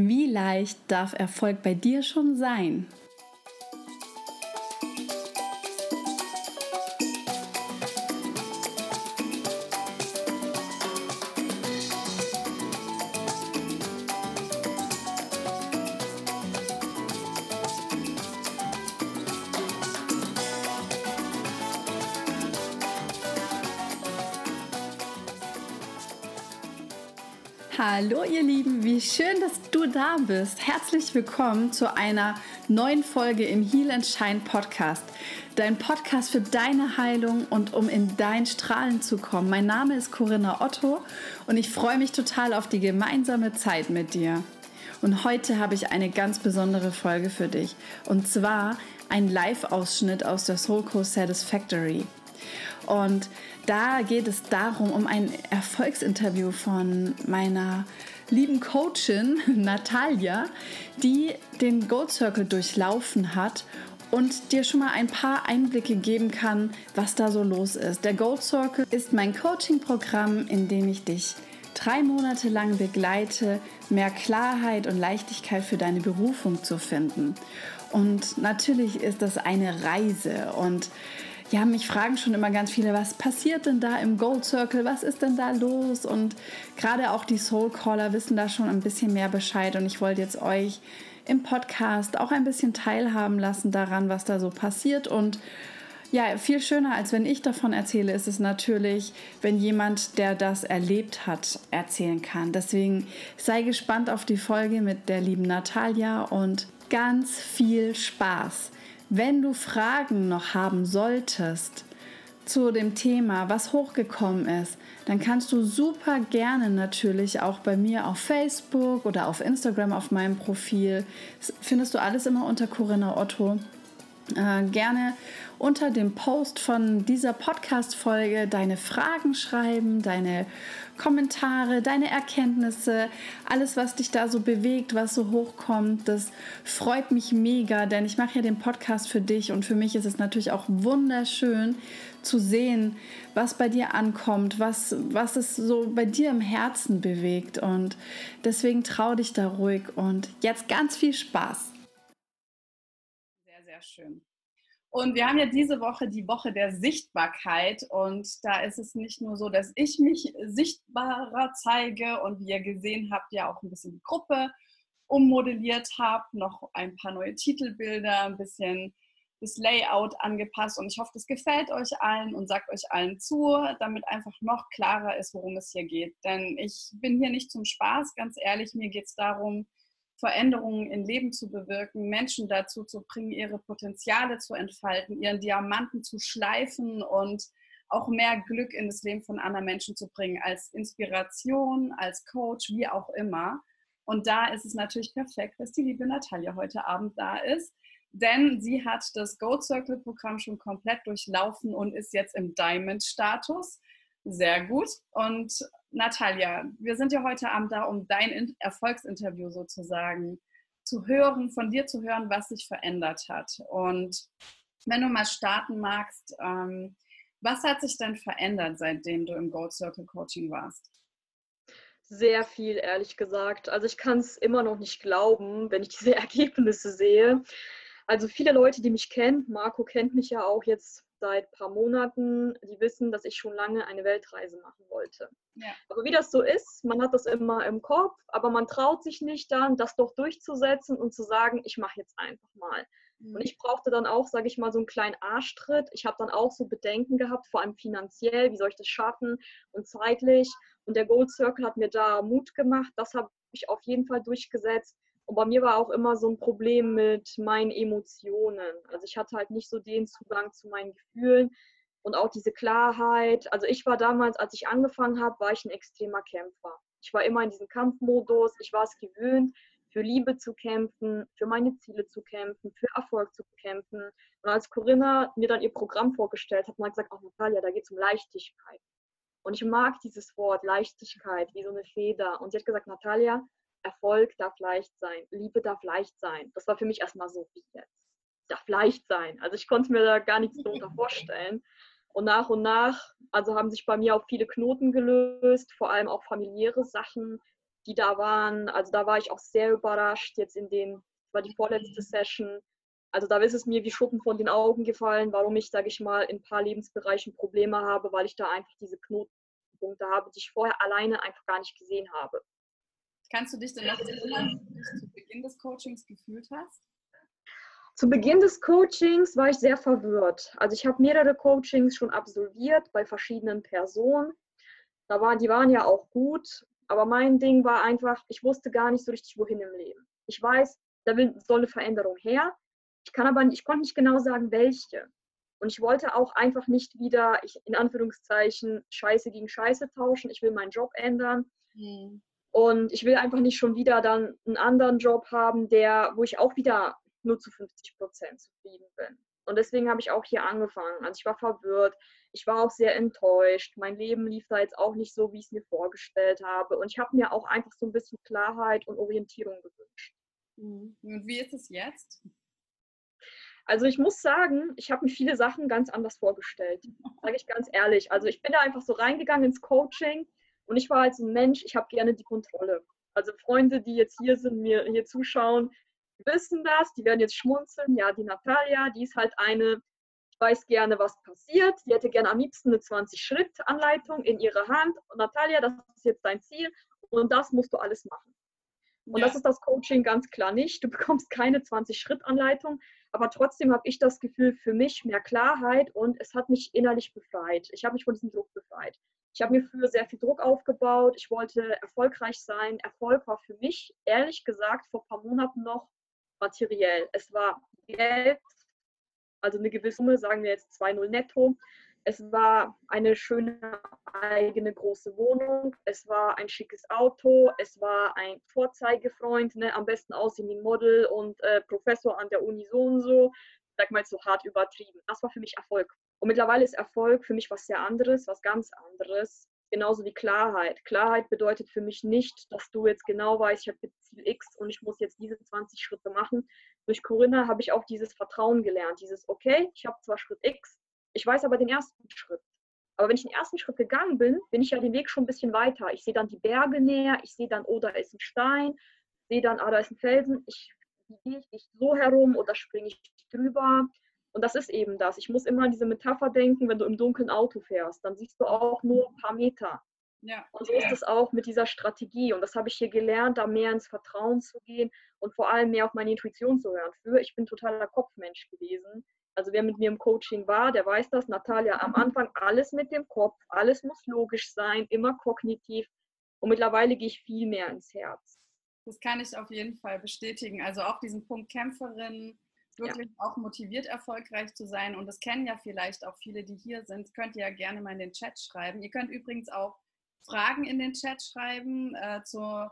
Wie leicht darf Erfolg bei dir schon sein? Hallo ihr Lieben, schön, dass du da bist. Herzlich willkommen zu einer neuen Folge im Heal and Shine Podcast. Dein Podcast für deine Heilung und um in dein Strahlen zu kommen. Mein Name ist Corinna Otto und ich freue mich total auf die gemeinsame Zeit mit dir. Und heute habe ich eine ganz besondere Folge für dich. Und zwar ein Live-Ausschnitt aus der Soul Co Satisfactory. Und da geht es darum, um ein Erfolgsinterview von meiner lieben Coachin Natalia, die den Gold Circle durchlaufen hat und dir schon mal ein paar Einblicke geben kann, was da so los ist. Der Gold Circle ist mein Coaching-Programm, in dem ich dich drei Monate lang begleite, mehr Klarheit und Leichtigkeit für deine Berufung zu finden. Und natürlich ist das eine Reise und ja, mich fragen schon immer ganz viele, was passiert denn da im Gold Circle? Was ist denn da los? Und gerade auch die Soul Caller wissen da schon ein bisschen mehr Bescheid. Und ich wollte jetzt euch im Podcast auch ein bisschen teilhaben lassen daran, was da so passiert. Und ja, viel schöner als wenn ich davon erzähle, ist es natürlich, wenn jemand, der das erlebt hat, erzählen kann. Deswegen sei gespannt auf die Folge mit der lieben Natalia und ganz viel Spaß. Wenn du Fragen noch haben solltest zu dem Thema, was hochgekommen ist, dann kannst du super gerne natürlich auch bei mir auf Facebook oder auf Instagram auf meinem Profil, das findest du alles immer unter Corinna Otto, äh, gerne unter dem Post von dieser Podcast-Folge deine Fragen schreiben, deine Kommentare, deine Erkenntnisse, alles, was dich da so bewegt, was so hochkommt. Das freut mich mega, denn ich mache ja den Podcast für dich und für mich ist es natürlich auch wunderschön zu sehen, was bei dir ankommt, was, was es so bei dir im Herzen bewegt. Und deswegen trau dich da ruhig und jetzt ganz viel Spaß. Sehr, sehr schön. Und wir haben ja diese Woche die Woche der Sichtbarkeit. Und da ist es nicht nur so, dass ich mich sichtbarer zeige und wie ihr gesehen habt, ja auch ein bisschen die Gruppe ummodelliert habe, noch ein paar neue Titelbilder, ein bisschen das Layout angepasst. Und ich hoffe, das gefällt euch allen und sagt euch allen zu, damit einfach noch klarer ist, worum es hier geht. Denn ich bin hier nicht zum Spaß, ganz ehrlich, mir geht es darum, Veränderungen im Leben zu bewirken, Menschen dazu zu bringen, ihre Potenziale zu entfalten, ihren Diamanten zu schleifen und auch mehr Glück in das Leben von anderen Menschen zu bringen, als Inspiration, als Coach, wie auch immer. Und da ist es natürlich perfekt, dass die liebe Natalia heute Abend da ist, denn sie hat das Gold Circle Programm schon komplett durchlaufen und ist jetzt im Diamond-Status. Sehr gut. Und Natalia, wir sind ja heute Abend da, um dein Erfolgsinterview sozusagen zu hören, von dir zu hören, was sich verändert hat. Und wenn du mal starten magst, ähm, was hat sich denn verändert, seitdem du im Gold Circle Coaching warst? Sehr viel, ehrlich gesagt. Also ich kann es immer noch nicht glauben, wenn ich diese Ergebnisse sehe. Also viele Leute, die mich kennen, Marco kennt mich ja auch jetzt seit ein paar Monaten, die wissen, dass ich schon lange eine Weltreise machen wollte. Ja. Aber wie das so ist, man hat das immer im Kopf, aber man traut sich nicht dann, das doch durchzusetzen und zu sagen, ich mache jetzt einfach mal. Mhm. Und ich brauchte dann auch, sage ich mal, so einen kleinen Arschtritt. Ich habe dann auch so Bedenken gehabt, vor allem finanziell, wie soll ich das schaffen und zeitlich. Und der Gold Circle hat mir da Mut gemacht. Das habe ich auf jeden Fall durchgesetzt. Und bei mir war auch immer so ein Problem mit meinen Emotionen. Also ich hatte halt nicht so den Zugang zu meinen Gefühlen und auch diese Klarheit. Also ich war damals, als ich angefangen habe, war ich ein extremer Kämpfer. Ich war immer in diesem Kampfmodus. Ich war es gewöhnt, für Liebe zu kämpfen, für meine Ziele zu kämpfen, für Erfolg zu kämpfen. Und als Corinna mir dann ihr Programm vorgestellt hat, hat gesagt, ach Natalia, da geht es um Leichtigkeit. Und ich mag dieses Wort Leichtigkeit wie so eine Feder. Und sie hat gesagt, Natalia, Erfolg darf leicht sein, Liebe darf leicht sein. Das war für mich erstmal so, wie jetzt? Darf leicht sein. Also ich konnte mir da gar nichts darunter vorstellen. Und nach und nach, also haben sich bei mir auch viele Knoten gelöst, vor allem auch familiäre Sachen, die da waren. Also da war ich auch sehr überrascht. Jetzt in den, war die vorletzte Session. Also da ist es mir wie Schuppen von den Augen gefallen, warum ich, sage ich mal, in ein paar Lebensbereichen Probleme habe, weil ich da einfach diese Knotenpunkte habe, die ich vorher alleine einfach gar nicht gesehen habe. Kannst du dich denn noch erinnern, wie du dich zu Beginn des Coachings gefühlt hast? Zu Beginn des Coachings war ich sehr verwirrt. Also ich habe mehrere Coachings schon absolviert bei verschiedenen Personen. Da waren, die waren ja auch gut, aber mein Ding war einfach, ich wusste gar nicht so richtig, wohin im Leben. Ich weiß, da will, soll eine Veränderung her. Ich kann aber, ich konnte nicht genau sagen, welche. Und ich wollte auch einfach nicht wieder, ich, in Anführungszeichen, Scheiße gegen Scheiße tauschen. Ich will meinen Job ändern. Mhm. Und ich will einfach nicht schon wieder dann einen anderen Job haben, der, wo ich auch wieder nur zu 50 Prozent zufrieden bin. Und deswegen habe ich auch hier angefangen. Also ich war verwirrt, ich war auch sehr enttäuscht. Mein Leben lief da jetzt auch nicht so, wie ich es mir vorgestellt habe. Und ich habe mir auch einfach so ein bisschen Klarheit und Orientierung gewünscht. Mhm. Und wie ist es jetzt? Also ich muss sagen, ich habe mir viele Sachen ganz anders vorgestellt. Sage ich ganz ehrlich. Also ich bin da einfach so reingegangen ins Coaching und ich war als ein Mensch, ich habe gerne die Kontrolle. Also Freunde, die jetzt hier sind, mir hier zuschauen, wissen das, die werden jetzt schmunzeln. Ja, die Natalia, die ist halt eine, ich weiß gerne, was passiert. Die hätte gerne am liebsten eine 20-Schritt-Anleitung in ihrer Hand. Und Natalia, das ist jetzt dein Ziel und das musst du alles machen. Und ja. das ist das Coaching ganz klar nicht. Du bekommst keine 20-Schritt-Anleitung, aber trotzdem habe ich das Gefühl für mich mehr Klarheit und es hat mich innerlich befreit. Ich habe mich von diesem Druck befreit. Ich habe mir früher sehr viel Druck aufgebaut. Ich wollte erfolgreich sein. Erfolg war für mich, ehrlich gesagt, vor ein paar Monaten noch materiell. Es war Geld, also eine gewisse Summe, sagen wir jetzt 2,0 netto. Es war eine schöne eigene große Wohnung. Es war ein schickes Auto. Es war ein Vorzeigefreund, ne, am besten aussehenden Model und äh, Professor an der Uni so und so. Sag mal so hart übertrieben. Das war für mich Erfolg. Und mittlerweile ist Erfolg für mich was sehr anderes, was ganz anderes genauso wie Klarheit. Klarheit bedeutet für mich nicht, dass du jetzt genau weißt, ich habe jetzt Ziel X und ich muss jetzt diese 20 Schritte machen. Durch Corinna habe ich auch dieses Vertrauen gelernt, dieses, okay, ich habe zwar Schritt X, ich weiß aber den ersten Schritt. Aber wenn ich den ersten Schritt gegangen bin, bin ich ja den Weg schon ein bisschen weiter. Ich sehe dann die Berge näher, ich sehe dann, oh, da ist ein Stein, sehe dann, ah, da ist ein Felsen. Ich gehe ich so herum oder springe ich drüber. Und das ist eben das. Ich muss immer an diese Metapher denken, wenn du im dunklen Auto fährst, dann siehst du auch nur ein paar Meter. Ja. Und so ist es auch mit dieser Strategie. Und das habe ich hier gelernt, da mehr ins Vertrauen zu gehen und vor allem mehr auf meine Intuition zu hören. Früher, ich bin totaler Kopfmensch gewesen. Also wer mit mir im Coaching war, der weiß das. Natalia, am Anfang alles mit dem Kopf, alles muss logisch sein, immer kognitiv. Und mittlerweile gehe ich viel mehr ins Herz. Das kann ich auf jeden Fall bestätigen. Also auch diesen Punkt Kämpferin, wirklich ja. auch motiviert, erfolgreich zu sein. Und das kennen ja vielleicht auch viele, die hier sind. Könnt ihr ja gerne mal in den Chat schreiben. Ihr könnt übrigens auch Fragen in den Chat schreiben, äh, zu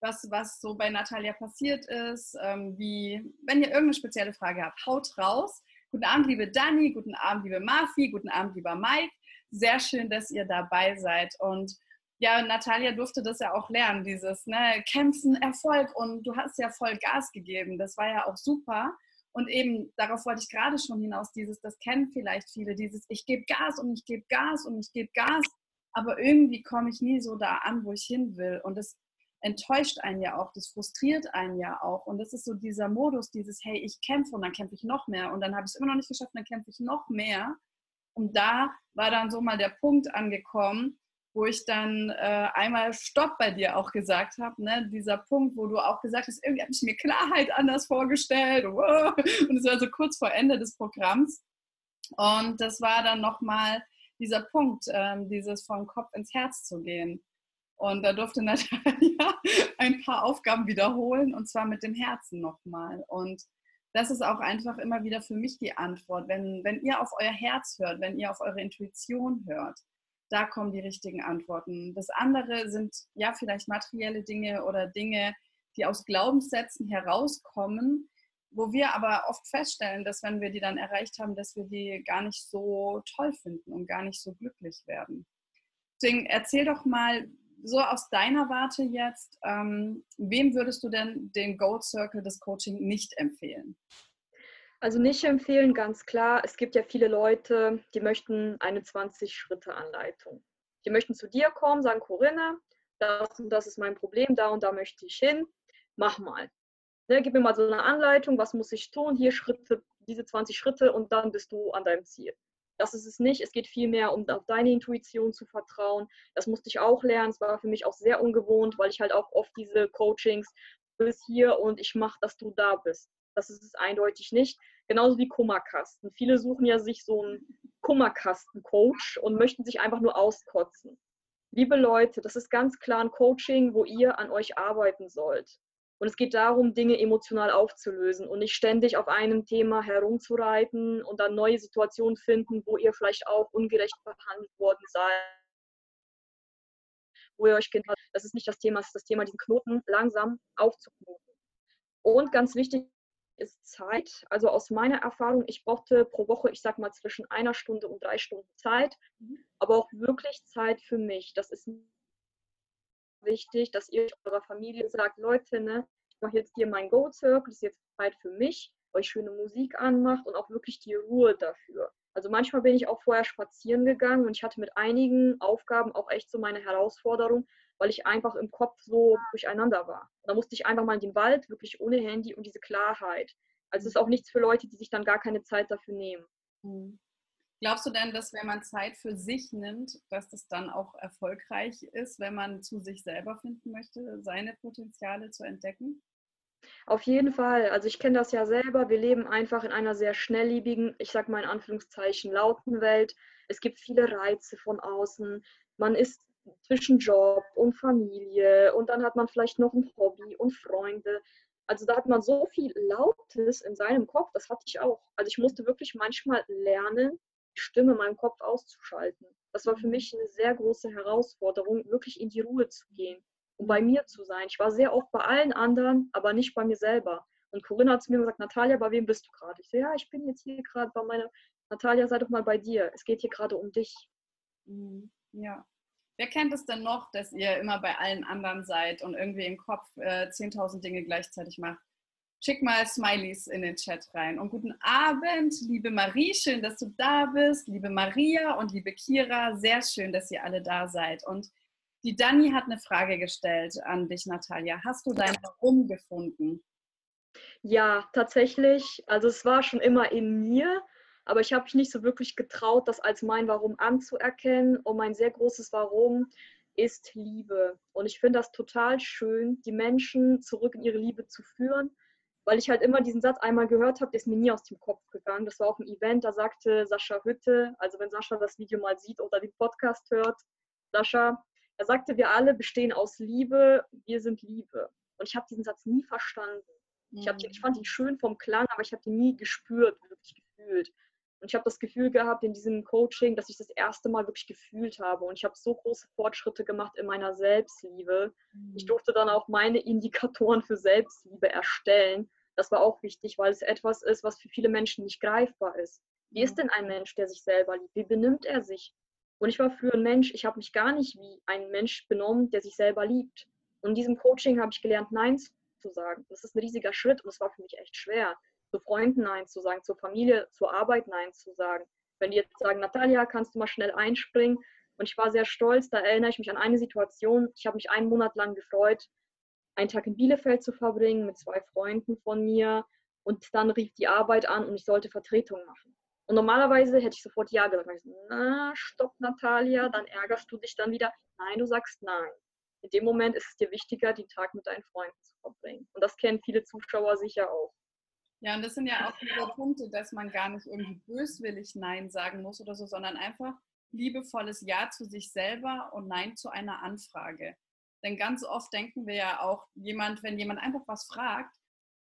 was, was so bei Natalia passiert ist. Ähm, wie, wenn ihr irgendeine spezielle Frage habt, haut raus. Guten Abend, liebe Dani, guten Abend, liebe Marfi, guten Abend, lieber Mike. Sehr schön, dass ihr dabei seid. Und ja, Natalia durfte das ja auch lernen, dieses ne, Kämpfen, Erfolg. Und du hast ja voll Gas gegeben. Das war ja auch super. Und eben, darauf wollte ich gerade schon hinaus, dieses, das kennen vielleicht viele, dieses, ich gebe Gas und ich gebe Gas und ich gebe Gas, aber irgendwie komme ich nie so da an, wo ich hin will. Und das enttäuscht einen ja auch, das frustriert einen ja auch. Und das ist so dieser Modus, dieses, hey, ich kämpfe und dann kämpfe ich noch mehr und dann habe ich es immer noch nicht geschafft, dann kämpfe ich noch mehr. Und da war dann so mal der Punkt angekommen, wo ich dann äh, einmal Stopp bei dir auch gesagt habe. Ne? Dieser Punkt, wo du auch gesagt hast, irgendwie habe ich mir Klarheit anders vorgestellt. Und es war so kurz vor Ende des Programms. Und das war dann nochmal dieser Punkt, ähm, dieses vom Kopf ins Herz zu gehen. Und da durfte Natalia ein paar Aufgaben wiederholen und zwar mit dem Herzen nochmal. Und das ist auch einfach immer wieder für mich die Antwort. Wenn, wenn ihr auf euer Herz hört, wenn ihr auf eure Intuition hört, da kommen die richtigen Antworten. Das andere sind ja vielleicht materielle Dinge oder Dinge, die aus Glaubenssätzen herauskommen, wo wir aber oft feststellen, dass wenn wir die dann erreicht haben, dass wir die gar nicht so toll finden und gar nicht so glücklich werden. Deswegen erzähl doch mal so aus deiner Warte jetzt, ähm, wem würdest du denn den Gold Circle des Coaching nicht empfehlen? Also nicht empfehlen, ganz klar. Es gibt ja viele Leute, die möchten eine 20-Schritte-Anleitung. Die möchten zu dir kommen, sagen, Corinne, das und das ist mein Problem, da und da möchte ich hin, mach mal. Ne, gib mir mal so eine Anleitung, was muss ich tun, hier Schritte, diese 20 Schritte und dann bist du an deinem Ziel. Das ist es nicht. Es geht vielmehr um auf deine Intuition zu vertrauen. Das musste ich auch lernen. Es war für mich auch sehr ungewohnt, weil ich halt auch oft diese Coachings bis hier und ich mache, dass du da bist. Das ist es eindeutig nicht. Genauso wie Kummerkasten. Viele suchen ja sich so einen Kummerkasten-Coach und möchten sich einfach nur auskotzen. Liebe Leute, das ist ganz klar ein Coaching, wo ihr an euch arbeiten sollt. Und es geht darum, Dinge emotional aufzulösen und nicht ständig auf einem Thema herumzureiten und dann neue Situationen finden, wo ihr vielleicht auch ungerecht behandelt worden seid. Wo ihr euch kennt, das ist nicht das Thema, es ist das Thema, diesen Knoten langsam aufzuknoten. Und ganz wichtig ist Zeit. Also aus meiner Erfahrung, ich brauchte pro Woche, ich sag mal, zwischen einer Stunde und drei Stunden Zeit, mhm. aber auch wirklich Zeit für mich. Das ist wichtig, dass ihr eurer Familie sagt, Leute, ne, ich mache jetzt hier mein Go-Circle, das ist jetzt Zeit für mich, euch schöne Musik anmacht und auch wirklich die Ruhe dafür. Also manchmal bin ich auch vorher spazieren gegangen und ich hatte mit einigen Aufgaben auch echt so meine Herausforderung, weil ich einfach im Kopf so durcheinander war. da musste ich einfach mal in den Wald, wirklich ohne Handy und diese Klarheit. Also es ist auch nichts für Leute, die sich dann gar keine Zeit dafür nehmen. Mhm. Glaubst du denn, dass wenn man Zeit für sich nimmt, dass das dann auch erfolgreich ist, wenn man zu sich selber finden möchte, seine Potenziale zu entdecken? Auf jeden Fall. Also ich kenne das ja selber. Wir leben einfach in einer sehr schnelllebigen, ich sage mal in Anführungszeichen, lauten Welt. Es gibt viele Reize von außen. Man ist zwischen Job und Familie und dann hat man vielleicht noch ein Hobby und Freunde. Also da hat man so viel Lautes in seinem Kopf, das hatte ich auch. Also ich musste wirklich manchmal lernen, die Stimme in meinem Kopf auszuschalten. Das war für mhm. mich eine sehr große Herausforderung, wirklich in die Ruhe zu gehen und bei mir zu sein. Ich war sehr oft bei allen anderen, aber nicht bei mir selber. Und Corinna hat zu mir gesagt, Natalia, bei wem bist du gerade? Ich so, ja, ich bin jetzt hier gerade bei meiner, Natalia, sei doch mal bei dir. Es geht hier gerade um dich. Mhm. Ja. Wer kennt es denn noch, dass ihr immer bei allen anderen seid und irgendwie im Kopf äh, 10.000 Dinge gleichzeitig macht? Schick mal Smileys in den Chat rein. Und guten Abend, liebe Marie, schön, dass du da bist. Liebe Maria und liebe Kira, sehr schön, dass ihr alle da seid. Und die Dani hat eine Frage gestellt an dich, Natalia. Hast du dein Warum gefunden? Ja, tatsächlich. Also es war schon immer in mir, aber ich habe mich nicht so wirklich getraut, das als mein Warum anzuerkennen. Und mein sehr großes Warum ist Liebe. Und ich finde das total schön, die Menschen zurück in ihre Liebe zu führen weil ich halt immer diesen Satz einmal gehört habe, der ist mir nie aus dem Kopf gegangen. Das war auch ein Event, da sagte Sascha Hütte, also wenn Sascha das Video mal sieht oder den Podcast hört, Sascha, er sagte, wir alle bestehen aus Liebe, wir sind Liebe. Und ich habe diesen Satz nie verstanden. Ich, hab, ich fand ihn schön vom Klang, aber ich habe ihn nie gespürt, wirklich gefühlt. Und ich habe das Gefühl gehabt in diesem Coaching, dass ich das erste Mal wirklich gefühlt habe. Und ich habe so große Fortschritte gemacht in meiner Selbstliebe. Ich mhm. durfte dann auch meine Indikatoren für Selbstliebe erstellen. Das war auch wichtig, weil es etwas ist, was für viele Menschen nicht greifbar ist. Wie ist denn ein Mensch, der sich selber liebt? Wie benimmt er sich? Und ich war früher ein Mensch, ich habe mich gar nicht wie ein Mensch benommen, der sich selber liebt. Und in diesem Coaching habe ich gelernt, Nein zu sagen. Das ist ein riesiger Schritt und es war für mich echt schwer, zu Freunden Nein zu sagen, zur Familie, zur Arbeit Nein zu sagen. Wenn die jetzt sagen, Natalia, kannst du mal schnell einspringen? Und ich war sehr stolz, da erinnere ich mich an eine Situation. Ich habe mich einen Monat lang gefreut, einen Tag in Bielefeld zu verbringen mit zwei Freunden von mir. Und dann rief die Arbeit an und ich sollte Vertretung machen. Und normalerweise hätte ich sofort Ja gesagt. Ich so, na, stopp, Natalia, dann ärgerst du dich dann wieder. Nein, du sagst nein. In dem Moment ist es dir wichtiger, den Tag mit deinen Freunden zu verbringen. Und das kennen viele Zuschauer sicher auch. Ja, und das sind ja auch diese Punkte, dass man gar nicht irgendwie böswillig Nein sagen muss oder so, sondern einfach liebevolles Ja zu sich selber und Nein zu einer Anfrage. Denn ganz oft denken wir ja auch, jemand, wenn jemand einfach was fragt,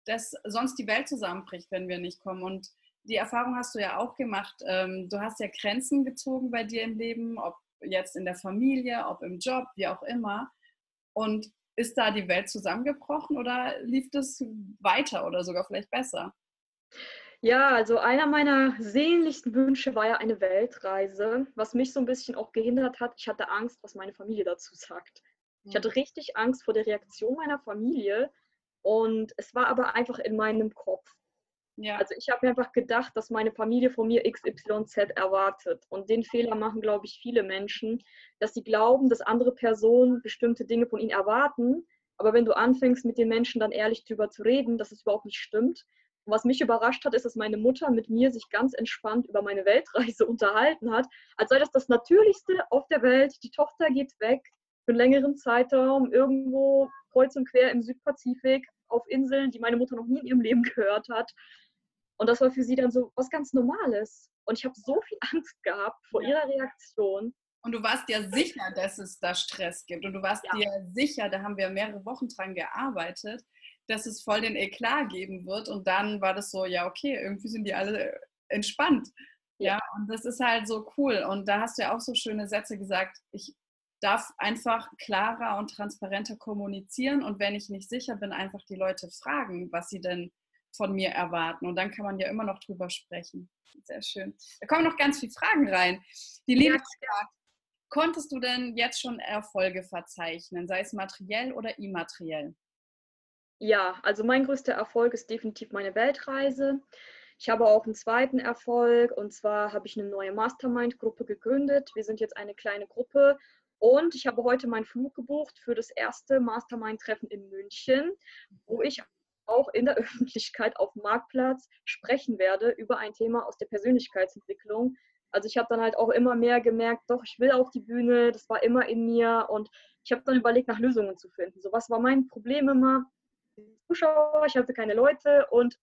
dass sonst die Welt zusammenbricht, wenn wir nicht kommen. Und die Erfahrung hast du ja auch gemacht. Ähm, du hast ja Grenzen gezogen bei dir im Leben, ob jetzt in der Familie, ob im Job, wie auch immer. Und ist da die Welt zusammengebrochen oder lief das weiter oder sogar vielleicht besser? Ja, also einer meiner sehnlichsten Wünsche war ja eine Weltreise, was mich so ein bisschen auch gehindert hat. Ich hatte Angst, was meine Familie dazu sagt. Ich hatte richtig Angst vor der Reaktion meiner Familie und es war aber einfach in meinem Kopf. Ja. Also ich habe mir einfach gedacht, dass meine Familie von mir XYZ erwartet. Und den Fehler machen, glaube ich, viele Menschen, dass sie glauben, dass andere Personen bestimmte Dinge von ihnen erwarten. Aber wenn du anfängst, mit den Menschen dann ehrlich darüber zu reden, dass es überhaupt nicht stimmt. Und was mich überrascht hat, ist, dass meine Mutter mit mir sich ganz entspannt über meine Weltreise unterhalten hat, als sei das das Natürlichste auf der Welt. Die Tochter geht weg für einen längeren Zeitraum irgendwo kreuz und quer im Südpazifik auf Inseln, die meine Mutter noch nie in ihrem Leben gehört hat. Und das war für sie dann so was ganz Normales. Und ich habe so viel Angst gehabt vor ja. ihrer Reaktion. Und du warst ja sicher, dass es da Stress gibt. Und du warst ja. dir sicher, da haben wir mehrere Wochen dran gearbeitet, dass es voll den Eklat geben wird. Und dann war das so, ja, okay, irgendwie sind die alle entspannt. Ja. ja, und das ist halt so cool. Und da hast du ja auch so schöne Sätze gesagt. Ich darf einfach klarer und transparenter kommunizieren. Und wenn ich nicht sicher bin, einfach die Leute fragen, was sie denn von mir erwarten. Und dann kann man ja immer noch drüber sprechen. Sehr schön. Da kommen noch ganz viele Fragen rein. Die Liebe fragt, konntest du denn jetzt schon Erfolge verzeichnen, sei es materiell oder immateriell? Ja, also mein größter Erfolg ist definitiv meine Weltreise. Ich habe auch einen zweiten Erfolg und zwar habe ich eine neue Mastermind-Gruppe gegründet. Wir sind jetzt eine kleine Gruppe und ich habe heute meinen Flug gebucht für das erste Mastermind-Treffen in München, wo ich auch in der Öffentlichkeit auf dem Marktplatz sprechen werde über ein Thema aus der Persönlichkeitsentwicklung. Also ich habe dann halt auch immer mehr gemerkt, doch, ich will auf die Bühne, das war immer in mir und ich habe dann überlegt, nach Lösungen zu finden. So, was war mein Problem immer? Zuschauer, ich hatte keine Leute und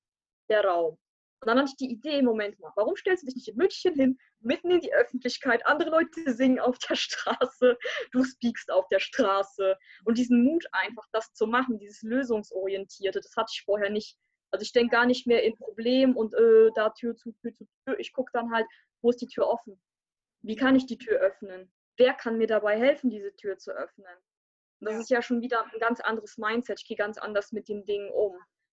der Raum. Und dann hatte ich die Idee, Moment mal, warum stellst du dich nicht in München hin, mitten in die Öffentlichkeit, andere Leute singen auf der Straße, du speakst auf der Straße. Und diesen Mut einfach, das zu machen, dieses Lösungsorientierte, das hatte ich vorher nicht. Also ich denke gar nicht mehr in Problem und äh, da Tür zu, Tür zu Tür. Ich gucke dann halt, wo ist die Tür offen? Wie kann ich die Tür öffnen? Wer kann mir dabei helfen, diese Tür zu öffnen? Und das ist ja schon wieder ein ganz anderes Mindset. Ich gehe ganz anders mit den Dingen um.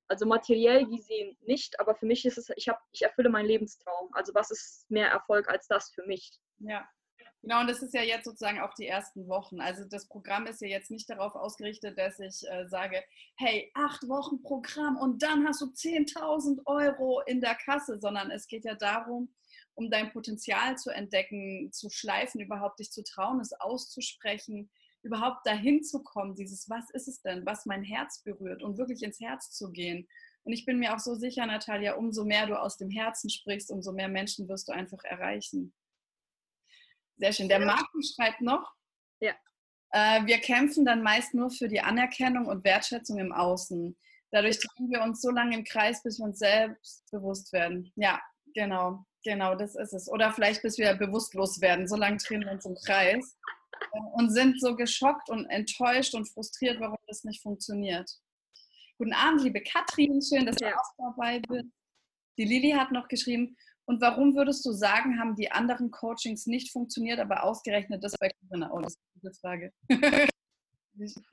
Also materiell gesehen nicht, aber für mich ist es, ich, hab, ich erfülle meinen Lebenstraum. Also was ist mehr Erfolg als das für mich? Ja, Genau, und das ist ja jetzt sozusagen auch die ersten Wochen. Also das Programm ist ja jetzt nicht darauf ausgerichtet, dass ich äh, sage, hey, acht Wochen Programm und dann hast du 10.000 Euro in der Kasse, sondern es geht ja darum, um dein Potenzial zu entdecken, zu schleifen, überhaupt dich zu trauen, es auszusprechen, überhaupt dahin zu kommen, dieses, was ist es denn, was mein Herz berührt und wirklich ins Herz zu gehen. Und ich bin mir auch so sicher, Natalia, umso mehr du aus dem Herzen sprichst, umso mehr Menschen wirst du einfach erreichen. Sehr schön. Der Martin schreibt noch, ja. Äh, wir kämpfen dann meist nur für die Anerkennung und Wertschätzung im Außen. Dadurch drehen wir uns so lange im Kreis, bis wir uns selbst bewusst werden. Ja, genau, genau, das ist es. Oder vielleicht bis wir bewusstlos werden. So lange drehen wir uns im Kreis und sind so geschockt und enttäuscht und frustriert, warum das nicht funktioniert. Guten Abend, liebe Katrin, schön, dass ja. du auch dabei bist. Die Lili hat noch geschrieben, und warum würdest du sagen, haben die anderen Coachings nicht funktioniert, aber ausgerechnet das bei Corinna? Oh, das ist eine gute Frage.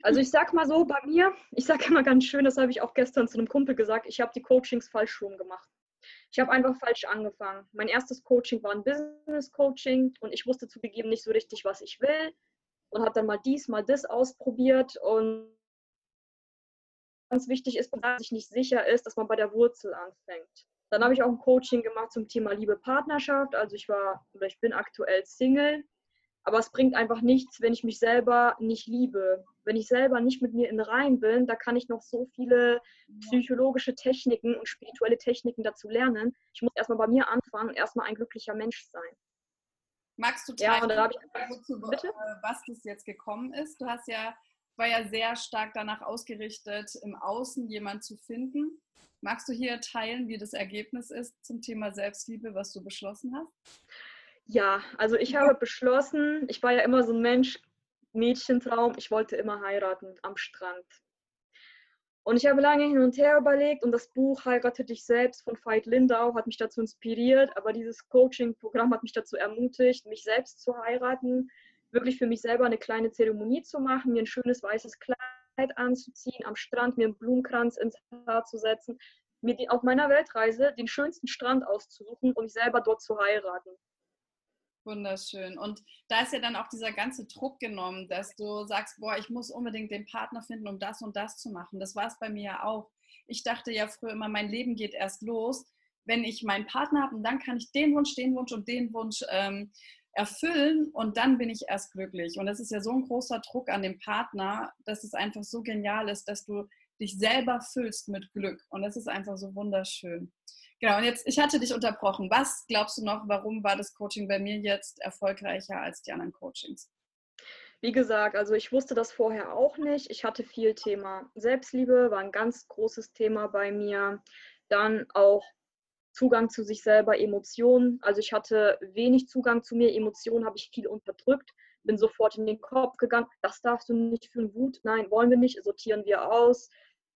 Also ich sag mal so, bei mir, ich sage immer ganz schön, das habe ich auch gestern zu einem Kumpel gesagt, ich habe die Coachings falsch rum gemacht. Ich habe einfach falsch angefangen. Mein erstes Coaching war ein Business Coaching und ich wusste zugegeben nicht so richtig, was ich will und habe dann mal dies, mal das ausprobiert und ganz wichtig ist, dass man sich nicht sicher ist, dass man bei der Wurzel anfängt. Dann habe ich auch ein Coaching gemacht zum Thema Liebe Partnerschaft. Also ich war oder ich bin aktuell Single, aber es bringt einfach nichts, wenn ich mich selber nicht liebe. Wenn ich selber nicht mit mir in Rein bin, da kann ich noch so viele psychologische Techniken und spirituelle Techniken dazu lernen. Ich muss erstmal bei mir anfangen und erstmal ein glücklicher Mensch sein. Magst du teilen, ja, bitte? was das jetzt gekommen ist? Du hast ja, war ja sehr stark danach ausgerichtet, im Außen jemanden zu finden. Magst du hier teilen, wie das Ergebnis ist zum Thema Selbstliebe, was du beschlossen hast? Ja, also ich habe beschlossen, ich war ja immer so ein Mensch, Mädchentraum, ich wollte immer heiraten am Strand. Und ich habe lange hin und her überlegt und das Buch Heirate dich selbst von Veit Lindau hat mich dazu inspiriert, aber dieses Coaching-Programm hat mich dazu ermutigt, mich selbst zu heiraten, wirklich für mich selber eine kleine Zeremonie zu machen, mir ein schönes weißes Kleid anzuziehen, am Strand mir einen Blumenkranz ins Haar zu setzen, mir die, auf meiner Weltreise den schönsten Strand auszusuchen und mich selber dort zu heiraten. Wunderschön. Und da ist ja dann auch dieser ganze Druck genommen, dass du sagst, boah, ich muss unbedingt den Partner finden, um das und das zu machen. Das war es bei mir ja auch. Ich dachte ja früher immer, mein Leben geht erst los, wenn ich meinen Partner habe und dann kann ich den Wunsch, den Wunsch und den Wunsch ähm, erfüllen und dann bin ich erst glücklich. Und das ist ja so ein großer Druck an den Partner, dass es einfach so genial ist, dass du dich selber füllst mit Glück. Und das ist einfach so wunderschön. Genau, und jetzt, ich hatte dich unterbrochen. Was glaubst du noch, warum war das Coaching bei mir jetzt erfolgreicher als die anderen Coachings? Wie gesagt, also ich wusste das vorher auch nicht. Ich hatte viel Thema Selbstliebe, war ein ganz großes Thema bei mir. Dann auch Zugang zu sich selber, Emotionen. Also ich hatte wenig Zugang zu mir, Emotionen habe ich viel unterdrückt, bin sofort in den Kopf gegangen, das darfst du nicht fühlen, Wut, nein, wollen wir nicht, sortieren wir aus.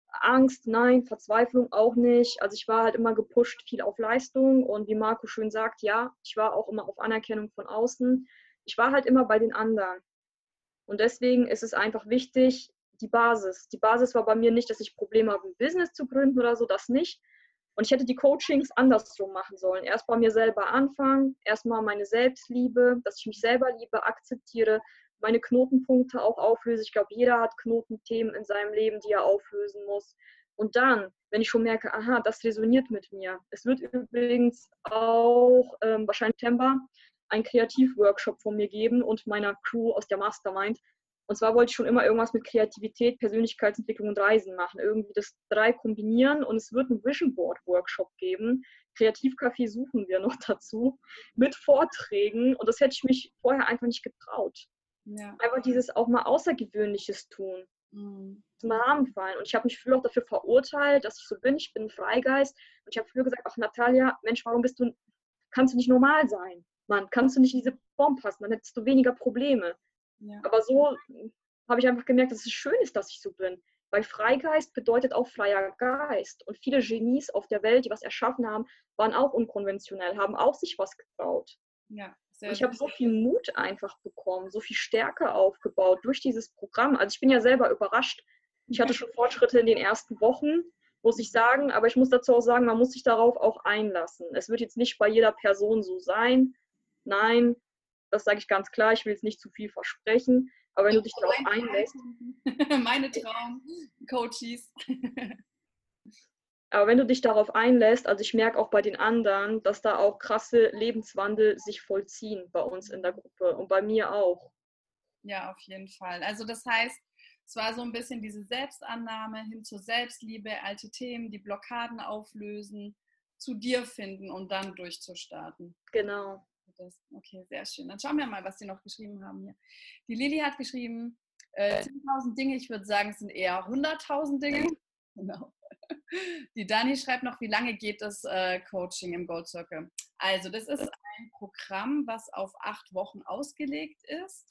Angst, nein, Verzweiflung auch nicht. Also ich war halt immer gepusht, viel auf Leistung und wie Marco schön sagt, ja, ich war auch immer auf Anerkennung von außen. Ich war halt immer bei den anderen. Und deswegen ist es einfach wichtig, die Basis. Die Basis war bei mir nicht, dass ich Probleme habe, ein Business zu gründen oder so, das nicht. Und ich hätte die Coachings andersrum machen sollen. Erst bei mir selber anfangen, erstmal meine Selbstliebe, dass ich mich selber liebe, akzeptiere, meine Knotenpunkte auch auflöse. Ich glaube, jeder hat Knotenthemen in seinem Leben, die er auflösen muss. Und dann, wenn ich schon merke, aha, das resoniert mit mir. Es wird übrigens auch ähm, wahrscheinlich September einen Kreativworkshop von mir geben und meiner Crew aus der Mastermind, und zwar wollte ich schon immer irgendwas mit Kreativität, Persönlichkeitsentwicklung und Reisen machen. Irgendwie das drei kombinieren und es wird einen Vision Board Workshop geben. Kreativcafé suchen wir noch dazu mit Vorträgen und das hätte ich mich vorher einfach nicht getraut. Ja. Einfach dieses auch mal Außergewöhnliches tun. Mhm. Zum Rahmen fallen. Und ich habe mich früher auch dafür verurteilt, dass ich so bin. Ich bin ein Freigeist. Und ich habe früher gesagt, ach Natalia, Mensch, warum bist du, kannst du nicht normal sein? Mann, kannst du nicht in diese Form passen? Dann hättest du weniger Probleme. Ja. Aber so habe ich einfach gemerkt, dass es schön ist, dass ich so bin. Weil Freigeist bedeutet auch freier Geist. Und viele Genies auf der Welt, die was erschaffen haben, waren auch unkonventionell, haben auch sich was getraut. Ja, und ich habe so viel Mut einfach bekommen, so viel Stärke aufgebaut durch dieses Programm. Also ich bin ja selber überrascht. Ich hatte schon Fortschritte in den ersten Wochen, muss ich sagen, aber ich muss dazu auch sagen, man muss sich darauf auch einlassen. Es wird jetzt nicht bei jeder Person so sein. Nein, das sage ich ganz klar, ich will jetzt nicht zu viel versprechen, aber wenn du dich darauf einlässt. Meine Traum-Coaches. aber wenn du dich darauf einlässt, also ich merke auch bei den anderen, dass da auch krasse Lebenswandel sich vollziehen bei uns in der Gruppe und bei mir auch. Ja, auf jeden Fall. Also das heißt, es war so ein bisschen diese Selbstannahme hin zur Selbstliebe, alte Themen, die Blockaden auflösen, zu dir finden und dann durchzustarten. Genau das. Okay, sehr schön. Dann schauen wir mal, was die noch geschrieben haben hier. Die Lili hat geschrieben, äh, 10.000 Dinge, ich würde sagen, es sind eher 100.000 Dinge. Genau. Die Dani schreibt noch, wie lange geht das äh, Coaching im Gold Circle? Also, das ist ein Programm, was auf acht Wochen ausgelegt ist.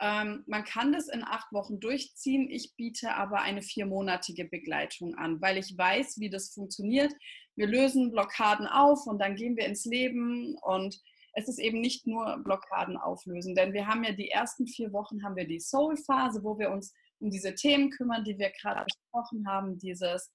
Ähm, man kann das in acht Wochen durchziehen. Ich biete aber eine viermonatige Begleitung an, weil ich weiß, wie das funktioniert. Wir lösen Blockaden auf und dann gehen wir ins Leben und es ist eben nicht nur Blockaden auflösen, denn wir haben ja die ersten vier Wochen haben wir die Soul-Phase, wo wir uns um diese Themen kümmern, die wir gerade besprochen haben, dieses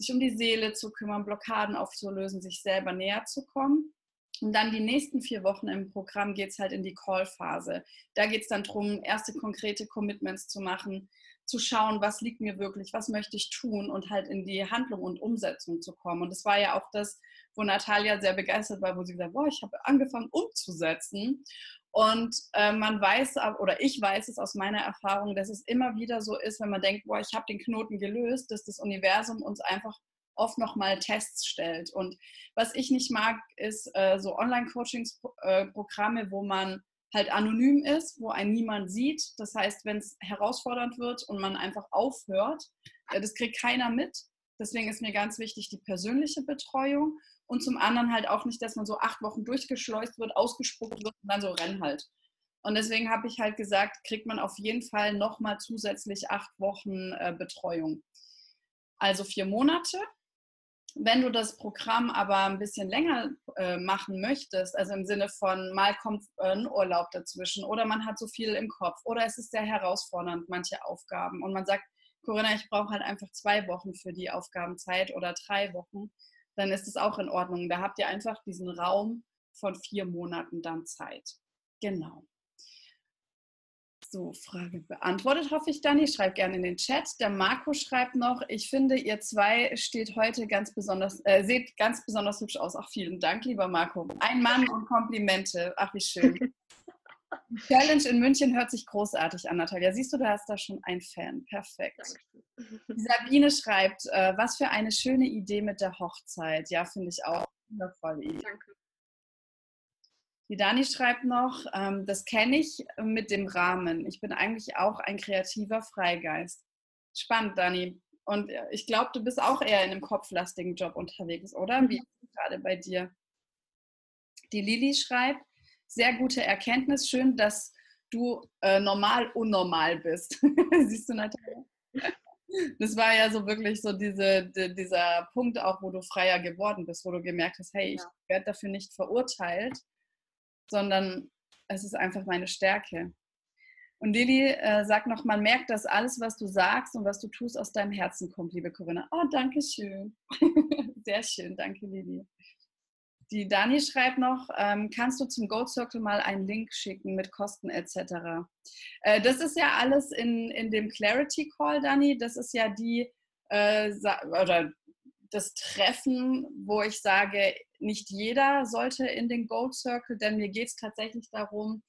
sich um die Seele zu kümmern, Blockaden aufzulösen, sich selber näher zu kommen. Und dann die nächsten vier Wochen im Programm geht es halt in die Call-Phase. Da geht es dann darum, erste konkrete Commitments zu machen, zu schauen, was liegt mir wirklich, was möchte ich tun und halt in die Handlung und Umsetzung zu kommen. Und das war ja auch das, wo Natalia sehr begeistert war, wo sie gesagt hat, boah, ich habe angefangen umzusetzen. Und äh, man weiß, oder ich weiß es aus meiner Erfahrung, dass es immer wieder so ist, wenn man denkt, boah, ich habe den Knoten gelöst, dass das Universum uns einfach oft nochmal Tests stellt. Und was ich nicht mag, ist äh, so Online-Coachings-Programme, äh, wo man halt anonym ist, wo ein niemand sieht. Das heißt, wenn es herausfordernd wird und man einfach aufhört, äh, das kriegt keiner mit. Deswegen ist mir ganz wichtig die persönliche Betreuung und zum anderen halt auch nicht, dass man so acht Wochen durchgeschleust wird, ausgespuckt wird und dann so renn halt. Und deswegen habe ich halt gesagt, kriegt man auf jeden Fall nochmal zusätzlich acht Wochen äh, Betreuung. Also vier Monate wenn du das Programm aber ein bisschen länger äh, machen möchtest, also im Sinne von mal kommt ein Urlaub dazwischen oder man hat so viel im Kopf oder es ist sehr herausfordernd, manche Aufgaben und man sagt, Corinna, ich brauche halt einfach zwei Wochen für die Aufgabenzeit oder drei Wochen, dann ist es auch in Ordnung. Da habt ihr einfach diesen Raum von vier Monaten dann Zeit. Genau. So, Frage beantwortet, hoffe ich, Dani. Schreib gerne in den Chat. Der Marco schreibt noch, ich finde, ihr zwei steht heute ganz besonders, äh, seht ganz besonders hübsch aus. Ach, vielen Dank, lieber Marco. Ein Mann und Komplimente. Ach, wie schön. Die Challenge in München hört sich großartig an, Natalia. Siehst du, du hast da schon einen Fan. Perfekt. Die Sabine schreibt, äh, was für eine schöne Idee mit der Hochzeit. Ja, finde ich auch. Wundervolle Idee. Danke. Die Dani schreibt noch, ähm, das kenne ich mit dem Rahmen. Ich bin eigentlich auch ein kreativer Freigeist. Spannend, Dani. Und äh, ich glaube, du bist auch eher in einem kopflastigen Job unterwegs, oder? Wie mhm. ist gerade bei dir? Die Lili schreibt, sehr gute Erkenntnis. Schön, dass du äh, normal unnormal bist. Siehst du, Natalia? Das war ja so wirklich so diese, die, dieser Punkt auch, wo du freier geworden bist, wo du gemerkt hast, hey, ich werde dafür nicht verurteilt, sondern es ist einfach meine Stärke. Und Lili äh, sagt noch, man merkt, dass alles, was du sagst und was du tust, aus deinem Herzen kommt, liebe Corinna. Oh, danke schön. Sehr schön, danke Lili. Die Dani schreibt noch, ähm, kannst du zum Gold Circle mal einen Link schicken mit Kosten etc. Äh, das ist ja alles in, in dem Clarity Call, Dani. Das ist ja die, äh, oder das Treffen, wo ich sage, nicht jeder sollte in den Gold Circle, denn mir geht es tatsächlich darum,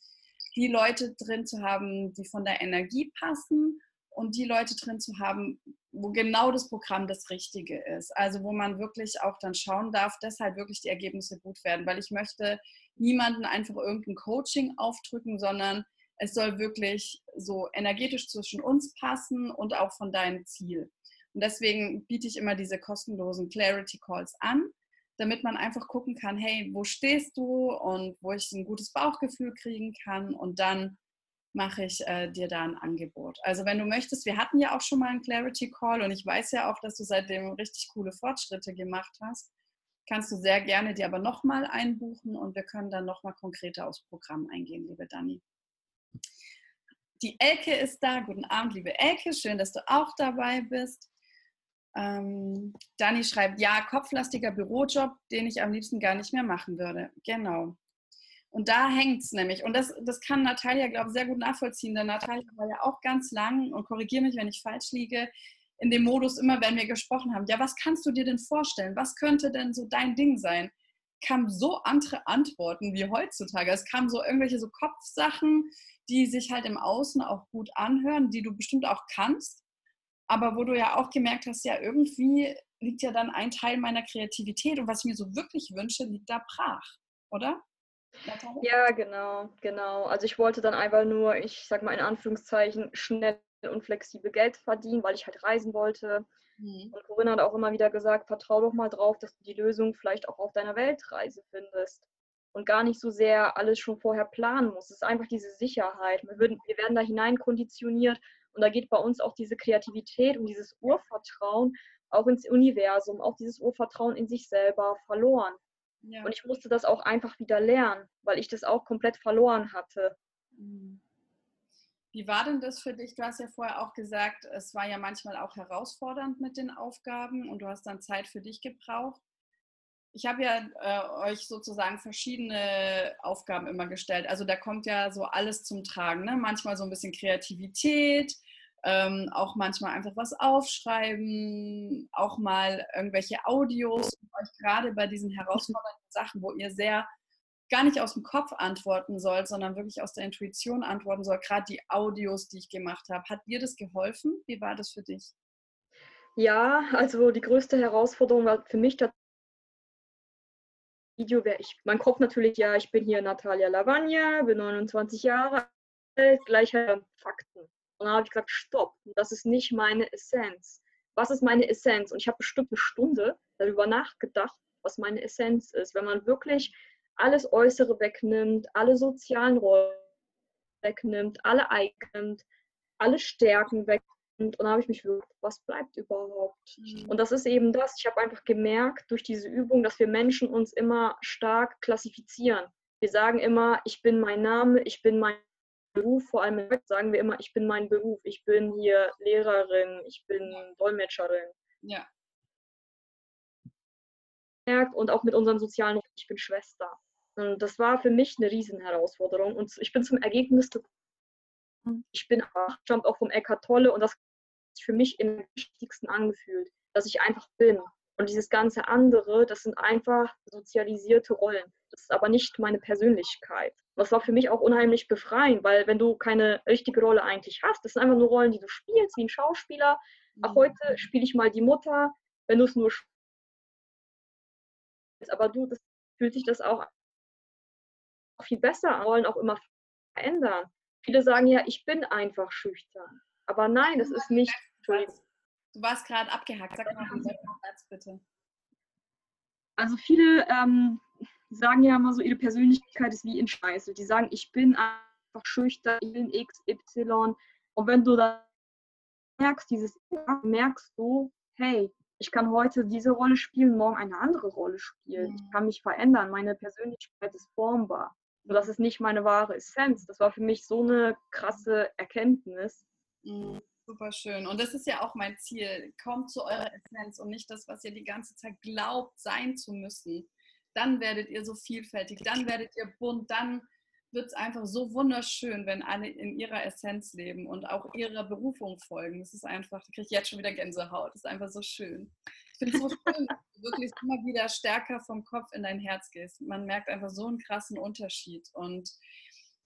die Leute drin zu haben, die von der Energie passen und die Leute drin zu haben, wo genau das Programm das Richtige ist. Also wo man wirklich auch dann schauen darf, dass halt wirklich die Ergebnisse gut werden, weil ich möchte niemanden einfach irgendein Coaching aufdrücken, sondern es soll wirklich so energetisch zwischen uns passen und auch von deinem Ziel. Und deswegen biete ich immer diese kostenlosen Clarity Calls an, damit man einfach gucken kann, hey, wo stehst du und wo ich ein gutes Bauchgefühl kriegen kann und dann mache ich äh, dir da ein Angebot. Also wenn du möchtest, wir hatten ja auch schon mal einen Clarity Call und ich weiß ja auch, dass du seitdem richtig coole Fortschritte gemacht hast. Kannst du sehr gerne dir aber nochmal einbuchen und wir können dann nochmal konkreter aufs Programm eingehen, liebe Dani. Die Elke ist da. Guten Abend, liebe Elke. Schön, dass du auch dabei bist. Ähm, Dani schreibt, ja, kopflastiger Bürojob, den ich am liebsten gar nicht mehr machen würde. Genau. Und da hängt es nämlich. Und das, das kann Natalia, glaube ich, sehr gut nachvollziehen. Denn Natalia war ja auch ganz lang, und korrigiere mich, wenn ich falsch liege, in dem Modus immer, wenn wir gesprochen haben, ja, was kannst du dir denn vorstellen? Was könnte denn so dein Ding sein? Kamen so andere Antworten wie heutzutage. Es kamen so irgendwelche so Kopfsachen, die sich halt im Außen auch gut anhören, die du bestimmt auch kannst, aber wo du ja auch gemerkt hast, ja, irgendwie liegt ja dann ein Teil meiner Kreativität und was ich mir so wirklich wünsche, liegt da brach, oder? Ja, genau, genau. Also ich wollte dann einfach nur, ich sag mal in Anführungszeichen, schnell und flexibel Geld verdienen, weil ich halt reisen wollte. Mhm. Und Corinna hat auch immer wieder gesagt, vertrau doch mal drauf, dass du die Lösung vielleicht auch auf deiner Weltreise findest. Und gar nicht so sehr alles schon vorher planen musst. Es ist einfach diese Sicherheit. Wir, würden, wir werden da hinein konditioniert und da geht bei uns auch diese Kreativität und dieses Urvertrauen auch ins Universum, auch dieses Urvertrauen in sich selber verloren. Ja. Und ich musste das auch einfach wieder lernen, weil ich das auch komplett verloren hatte. Mhm. Wie war denn das für dich? Du hast ja vorher auch gesagt, es war ja manchmal auch herausfordernd mit den Aufgaben und du hast dann Zeit für dich gebraucht. Ich habe ja äh, euch sozusagen verschiedene Aufgaben immer gestellt. Also da kommt ja so alles zum Tragen. Ne? Manchmal so ein bisschen Kreativität, ähm, auch manchmal einfach was aufschreiben, auch mal irgendwelche Audios, euch gerade bei diesen herausfordernden Sachen, wo ihr sehr gar nicht aus dem Kopf antworten sollt, sondern wirklich aus der Intuition antworten sollt, gerade die Audios, die ich gemacht habe. Hat dir das geholfen? Wie war das für dich? Ja, also die größte Herausforderung war für mich das Video wäre ich. Mein Kopf natürlich, ja, ich bin hier Natalia Lavagna, bin 29 Jahre alt, gleiche Fakten. Und dann habe ich gesagt, stopp, das ist nicht meine Essenz. Was ist meine Essenz? Und ich habe bestimmt eine Stunde darüber nachgedacht, was meine Essenz ist. Wenn man wirklich alles Äußere wegnimmt, alle sozialen Rollen wegnimmt, alle eignimmt, alle Stärken wegnimmt. Und dann habe ich mich gefragt, was bleibt überhaupt? Mhm. Und das ist eben das. Ich habe einfach gemerkt durch diese Übung, dass wir Menschen uns immer stark klassifizieren. Wir sagen immer, ich bin mein Name, ich bin mein Beruf, vor allem sagen wir immer, ich bin mein Beruf, ich bin hier Lehrerin, ich bin Dolmetscherin. Ja. Und auch mit unseren sozialen, ich bin Schwester. Und das war für mich eine Riesenherausforderung. Und ich bin zum Ergebnis ich bin stammt auch vom Eckart Tolle und das ist für mich im wichtigsten angefühlt, dass ich einfach bin. Und dieses ganze andere, das sind einfach sozialisierte Rollen. Das ist aber nicht meine Persönlichkeit. Das war für mich auch unheimlich befreiend, weil wenn du keine richtige Rolle eigentlich hast, das sind einfach nur Rollen, die du spielst, wie ein Schauspieler. Auch mhm. heute spiele ich mal die Mutter, wenn du es nur spielst. Aber du, das fühlt sich das auch viel besser an, wollen auch immer verändern. Viele sagen ja, ich bin einfach schüchtern. Aber nein, das ist nicht. Du warst gerade abgehackt. Sag mal den Satz bitte. Also viele ähm, sagen ja immer so, ihre Persönlichkeit ist wie in Scheiße. Die sagen, ich bin einfach schüchtern, ich bin XY. Und wenn du da merkst, dieses merkst du, hey, ich kann heute diese Rolle spielen, morgen eine andere Rolle spielen. Ich kann mich verändern, meine Persönlichkeit ist formbar. Und das ist nicht meine wahre Essenz. Das war für mich so eine krasse Erkenntnis. Mhm. Super schön. Und das ist ja auch mein Ziel. Kommt zu eurer Essenz und nicht das, was ihr die ganze Zeit glaubt, sein zu müssen. Dann werdet ihr so vielfältig, dann werdet ihr bunt, dann wird es einfach so wunderschön, wenn alle in ihrer Essenz leben und auch ihrer Berufung folgen. Das ist einfach, da kriege ich jetzt schon wieder Gänsehaut. Das ist einfach so schön. Ich finde es so schön, dass du wirklich immer wieder stärker vom Kopf in dein Herz gehst. Man merkt einfach so einen krassen Unterschied. Und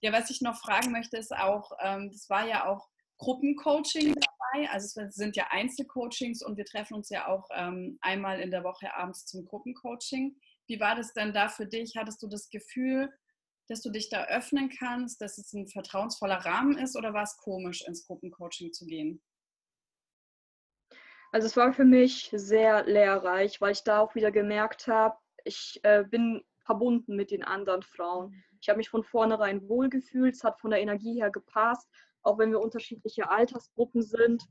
ja, was ich noch fragen möchte, ist auch, ähm, das war ja auch Gruppencoaching dabei. Also es sind ja Einzelcoachings und wir treffen uns ja auch ähm, einmal in der Woche abends zum Gruppencoaching. Wie war das denn da für dich? Hattest du das Gefühl, dass du dich da öffnen kannst, dass es ein vertrauensvoller Rahmen ist oder war es komisch, ins Gruppencoaching zu gehen? Also es war für mich sehr lehrreich, weil ich da auch wieder gemerkt habe, ich äh, bin verbunden mit den anderen Frauen. Ich habe mich von vornherein wohlgefühlt, es hat von der Energie her gepasst, auch wenn wir unterschiedliche Altersgruppen sind,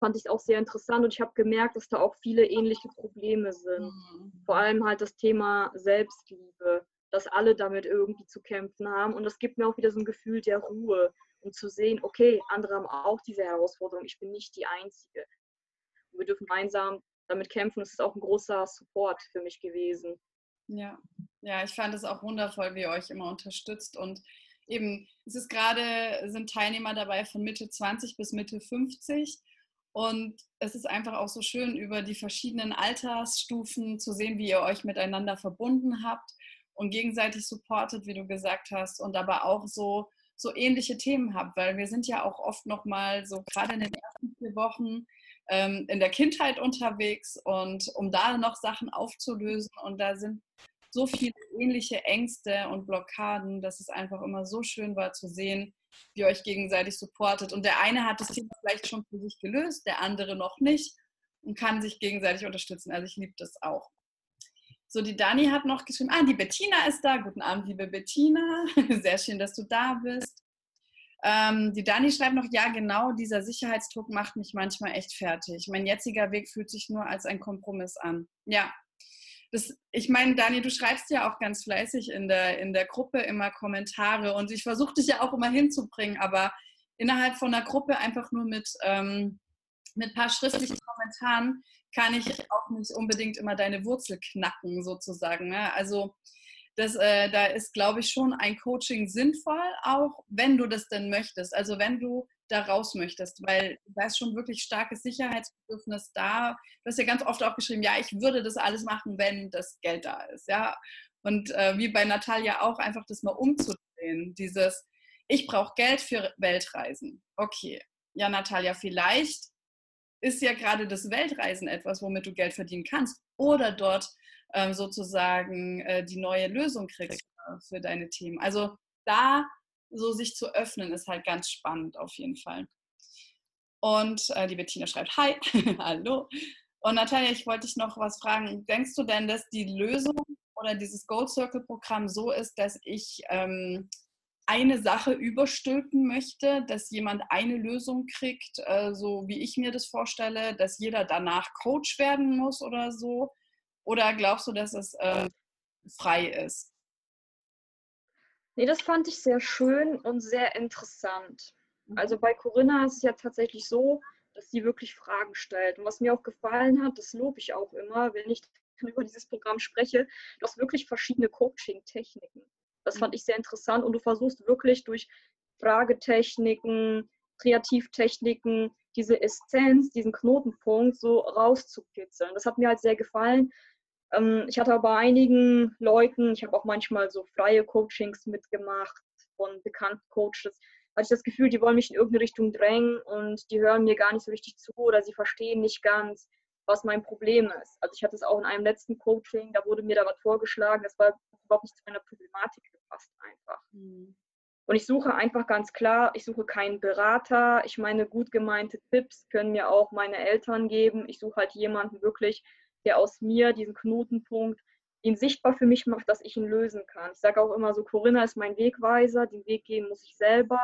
fand ich es auch sehr interessant und ich habe gemerkt, dass da auch viele ähnliche Probleme sind. Mhm. Vor allem halt das Thema Selbstliebe dass alle damit irgendwie zu kämpfen haben. Und das gibt mir auch wieder so ein Gefühl der Ruhe, um zu sehen, okay, andere haben auch diese Herausforderung, ich bin nicht die Einzige. Und wir dürfen gemeinsam damit kämpfen. Das ist auch ein großer Support für mich gewesen. Ja, ja, ich fand es auch wundervoll, wie ihr euch immer unterstützt. Und eben, es ist gerade, sind Teilnehmer dabei von Mitte 20 bis Mitte 50. Und es ist einfach auch so schön, über die verschiedenen Altersstufen zu sehen, wie ihr euch miteinander verbunden habt und gegenseitig supportet, wie du gesagt hast, und aber auch so, so ähnliche Themen habt, weil wir sind ja auch oft noch mal so gerade in den ersten vier Wochen ähm, in der Kindheit unterwegs und um da noch Sachen aufzulösen. Und da sind so viele ähnliche Ängste und Blockaden, dass es einfach immer so schön war zu sehen, ihr euch gegenseitig supportet. Und der eine hat das Thema vielleicht schon für sich gelöst, der andere noch nicht und kann sich gegenseitig unterstützen. Also ich liebe das auch. So, die Dani hat noch geschrieben, ah, die Bettina ist da. Guten Abend, liebe Bettina. Sehr schön, dass du da bist. Ähm, die Dani schreibt noch, ja, genau, dieser Sicherheitsdruck macht mich manchmal echt fertig. Mein jetziger Weg fühlt sich nur als ein Kompromiss an. Ja, das, ich meine, Dani, du schreibst ja auch ganz fleißig in der, in der Gruppe immer Kommentare und ich versuche dich ja auch immer hinzubringen, aber innerhalb von einer Gruppe einfach nur mit, ähm, mit ein paar schriftlichen Kommentaren kann ich auch nicht unbedingt immer deine Wurzel knacken, sozusagen. Ne? Also das, äh, da ist, glaube ich, schon ein Coaching sinnvoll, auch wenn du das denn möchtest. Also wenn du da raus möchtest, weil da ist schon wirklich starkes Sicherheitsbedürfnis da. Du hast ja ganz oft auch geschrieben, ja, ich würde das alles machen, wenn das Geld da ist, ja. Und äh, wie bei Natalia auch, einfach das mal umzudrehen. Dieses, ich brauche Geld für Weltreisen. Okay, ja, Natalia, vielleicht ist ja gerade das Weltreisen etwas, womit du Geld verdienen kannst oder dort ähm, sozusagen äh, die neue Lösung kriegst äh, für deine Themen. Also da so sich zu öffnen, ist halt ganz spannend auf jeden Fall. Und äh, die Bettina schreibt, hi, hallo. Und Natalia, ich wollte dich noch was fragen. Denkst du denn, dass die Lösung oder dieses Gold Circle Programm so ist, dass ich ähm, eine Sache überstülpen möchte, dass jemand eine Lösung kriegt, äh, so wie ich mir das vorstelle, dass jeder danach Coach werden muss oder so? Oder glaubst du, dass es äh, frei ist? Nee, das fand ich sehr schön und sehr interessant. Mhm. Also bei Corinna ist es ja tatsächlich so, dass sie wirklich Fragen stellt. Und was mir auch gefallen hat, das lobe ich auch immer, wenn ich über dieses Programm spreche, du hast wirklich verschiedene Coaching-Techniken. Das fand ich sehr interessant und du versuchst wirklich durch Fragetechniken Kreativtechniken, diese Essenz, diesen Knotenpunkt so rauszukitzeln. Das hat mir halt sehr gefallen. Ähm, ich hatte aber bei einigen Leuten, ich habe auch manchmal so freie Coachings mitgemacht von bekannten Coaches, hatte ich das Gefühl, die wollen mich in irgendeine Richtung drängen und die hören mir gar nicht so richtig zu oder sie verstehen nicht ganz, was mein Problem ist. Also ich hatte es auch in einem letzten Coaching, da wurde mir da was vorgeschlagen, das war überhaupt nicht zu meiner Problematik gepasst einfach. Mhm. Und ich suche einfach ganz klar, ich suche keinen Berater. Ich meine, gut gemeinte Tipps können mir auch meine Eltern geben. Ich suche halt jemanden wirklich, der aus mir diesen Knotenpunkt ihn sichtbar für mich macht, dass ich ihn lösen kann. Ich sage auch immer so, Corinna ist mein Wegweiser, den Weg gehen muss ich selber.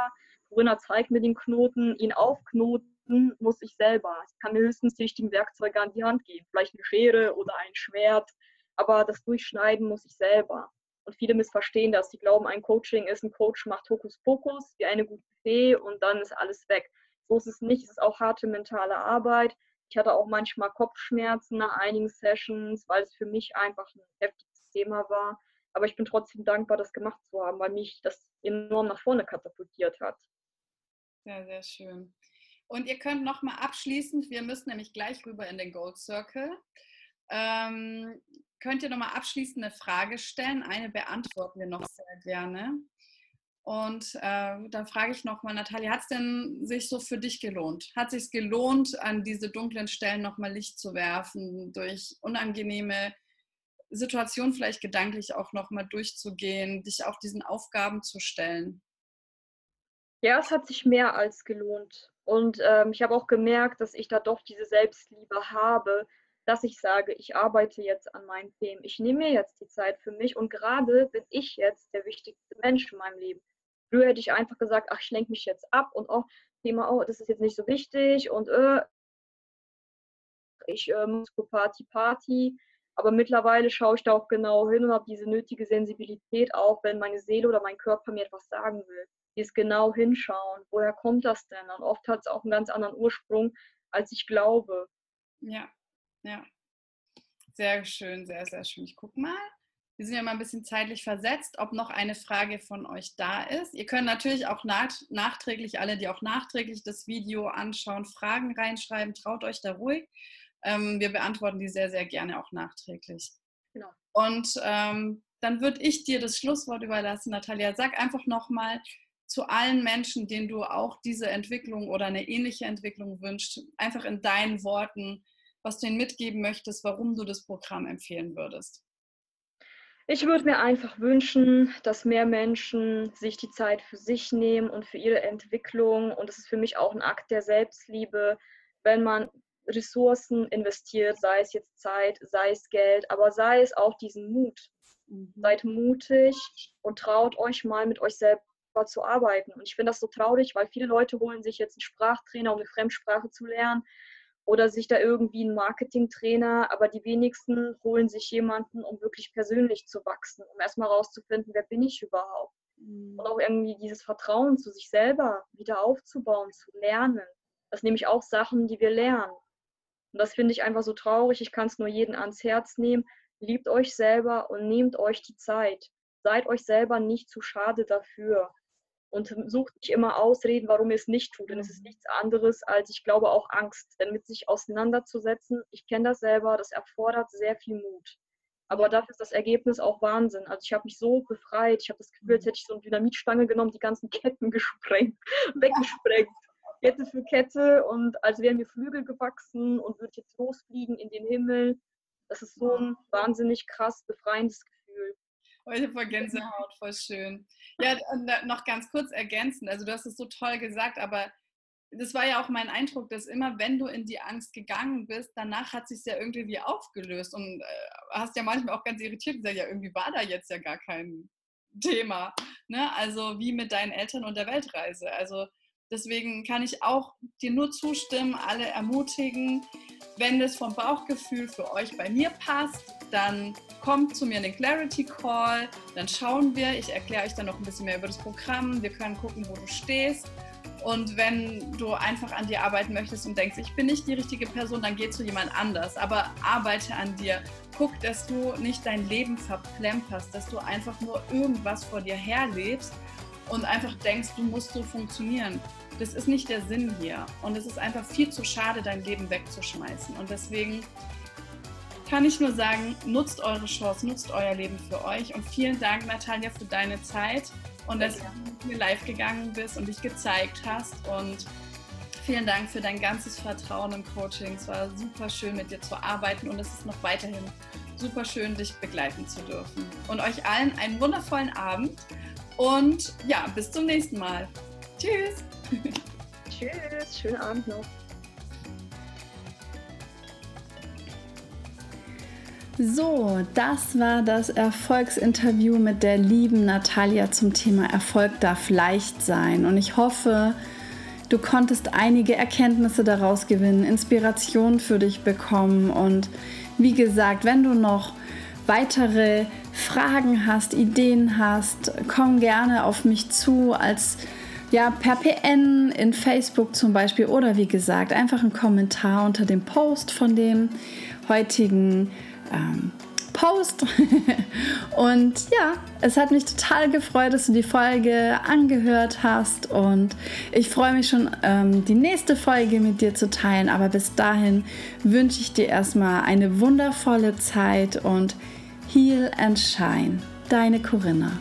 Corinna zeigt mir den Knoten, ihn aufknoten muss ich selber. Ich kann mir höchstens die richtigen Werkzeuge an die Hand geben, vielleicht eine Schere oder ein Schwert, aber das Durchschneiden muss ich selber. Und viele missverstehen das. Die glauben, ein Coaching ist, ein Coach macht Hokuspokus wie eine gute Fee und dann ist alles weg. So ist es nicht. Es ist auch harte mentale Arbeit. Ich hatte auch manchmal Kopfschmerzen nach einigen Sessions, weil es für mich einfach ein heftiges Thema war. Aber ich bin trotzdem dankbar, das gemacht zu haben, weil mich das enorm nach vorne katapultiert hat. Sehr, sehr schön. Und ihr könnt nochmal abschließend, wir müssen nämlich gleich rüber in den Gold Circle. Ähm, könnt ihr nochmal abschließend eine Frage stellen. Eine beantworten wir noch sehr gerne. Und äh, dann frage ich nochmal, Natalia, hat es denn sich so für dich gelohnt? Hat es sich gelohnt, an diese dunklen Stellen nochmal Licht zu werfen, durch unangenehme Situationen vielleicht gedanklich auch nochmal durchzugehen, dich auch diesen Aufgaben zu stellen? Ja, es hat sich mehr als gelohnt. Und ähm, ich habe auch gemerkt, dass ich da doch diese Selbstliebe habe, dass ich sage, ich arbeite jetzt an meinen Themen. Ich nehme mir jetzt die Zeit für mich und gerade bin ich jetzt der wichtigste Mensch in meinem Leben. Früher hätte ich einfach gesagt, ach, ich lenke mich jetzt ab und auch Thema, oh, das ist jetzt nicht so wichtig und äh, ich äh, muss Party, Party. Aber mittlerweile schaue ich da auch genau hin und habe diese nötige Sensibilität auch, wenn meine Seele oder mein Körper mir etwas sagen will. Dieses genau hinschauen. Woher kommt das denn? Und oft hat es auch einen ganz anderen Ursprung, als ich glaube. Ja, ja. Sehr schön, sehr, sehr schön. Ich gucke mal. Wir sind ja mal ein bisschen zeitlich versetzt, ob noch eine Frage von euch da ist. Ihr könnt natürlich auch nachträglich, alle, die auch nachträglich das Video anschauen, Fragen reinschreiben. Traut euch da ruhig. Ähm, wir beantworten die sehr, sehr gerne auch nachträglich. Genau. Und ähm, dann würde ich dir das Schlusswort überlassen, Natalia. Sag einfach nochmal zu allen Menschen, denen du auch diese Entwicklung oder eine ähnliche Entwicklung wünschst, einfach in deinen Worten, was du ihnen mitgeben möchtest, warum du das Programm empfehlen würdest? Ich würde mir einfach wünschen, dass mehr Menschen sich die Zeit für sich nehmen und für ihre Entwicklung. Und es ist für mich auch ein Akt der Selbstliebe, wenn man Ressourcen investiert, sei es jetzt Zeit, sei es Geld, aber sei es auch diesen Mut. Mhm. Seid mutig und traut euch mal mit euch selber zu arbeiten. Und ich finde das so traurig, weil viele Leute holen sich jetzt einen Sprachtrainer, um eine Fremdsprache zu lernen oder sich da irgendwie einen Marketingtrainer, aber die wenigsten holen sich jemanden, um wirklich persönlich zu wachsen, um erstmal rauszufinden, wer bin ich überhaupt. Mhm. Und auch irgendwie dieses Vertrauen zu sich selber wieder aufzubauen, zu lernen. Das nehme ich auch Sachen, die wir lernen. Und das finde ich einfach so traurig. Ich kann es nur jedem ans Herz nehmen. Liebt euch selber und nehmt euch die Zeit. Seid euch selber nicht zu schade dafür und sucht nicht immer Ausreden, warum ihr es nicht tut. Denn es ist mhm. nichts anderes als, ich glaube, auch Angst. Denn mit sich auseinanderzusetzen, ich kenne das selber, das erfordert sehr viel Mut. Aber dafür ist das Ergebnis auch Wahnsinn. Also ich habe mich so befreit. Ich habe das Gefühl, als mhm. hätte ich so eine Dynamitstange genommen, die ganzen Ketten gesprengt, weggesprengt. Kette für Kette und als wären mir Flügel gewachsen und würde jetzt losfliegen in den Himmel. Das ist so ein wahnsinnig krass befreiendes Gefühl. Heute vor Gänsehaut, voll schön. Ja, noch ganz kurz ergänzend. Also du hast es so toll gesagt, aber das war ja auch mein Eindruck, dass immer, wenn du in die Angst gegangen bist, danach hat sich ja irgendwie wie aufgelöst und äh, hast ja manchmal auch ganz irritiert gesagt, ja, irgendwie war da jetzt ja gar kein Thema. Ne? Also wie mit deinen Eltern und der Weltreise. Also deswegen kann ich auch dir nur zustimmen, alle ermutigen, wenn das vom Bauchgefühl für euch bei mir passt, dann kommt zu mir in den Clarity Call, dann schauen wir, ich erkläre euch dann noch ein bisschen mehr über das Programm, wir können gucken, wo du stehst. Und wenn du einfach an dir arbeiten möchtest und denkst, ich bin nicht die richtige Person, dann geh zu jemand anders. Aber arbeite an dir. Guck, dass du nicht dein Leben verplemperst, dass du einfach nur irgendwas vor dir herlebst und einfach denkst, du musst so funktionieren. das ist nicht der Sinn hier. Und es ist einfach viel zu schade, dein Leben wegzuschmeißen. Und deswegen kann ich nur sagen, nutzt eure Chance, nutzt euer Leben für euch. Und vielen Dank, Natalia, für deine Zeit und dass du mit mir live gegangen bist und dich gezeigt hast. Und vielen Dank für dein ganzes Vertrauen im Coaching. Es war super schön, mit dir zu arbeiten und es ist noch weiterhin super schön, dich begleiten zu dürfen. Und euch allen einen wundervollen Abend und ja, bis zum nächsten Mal. Tschüss. Tschüss, schönen Abend noch. So, das war das Erfolgsinterview mit der lieben Natalia zum Thema Erfolg darf leicht sein. Und ich hoffe, du konntest einige Erkenntnisse daraus gewinnen, Inspiration für dich bekommen. Und wie gesagt, wenn du noch weitere Fragen hast, Ideen hast, komm gerne auf mich zu als ja, per PN in Facebook zum Beispiel oder wie gesagt, einfach einen Kommentar unter dem Post von dem heutigen ähm, Post. und ja, es hat mich total gefreut, dass du die Folge angehört hast und ich freue mich schon, ähm, die nächste Folge mit dir zu teilen. Aber bis dahin wünsche ich dir erstmal eine wundervolle Zeit und Heal and Shine. Deine Corinna.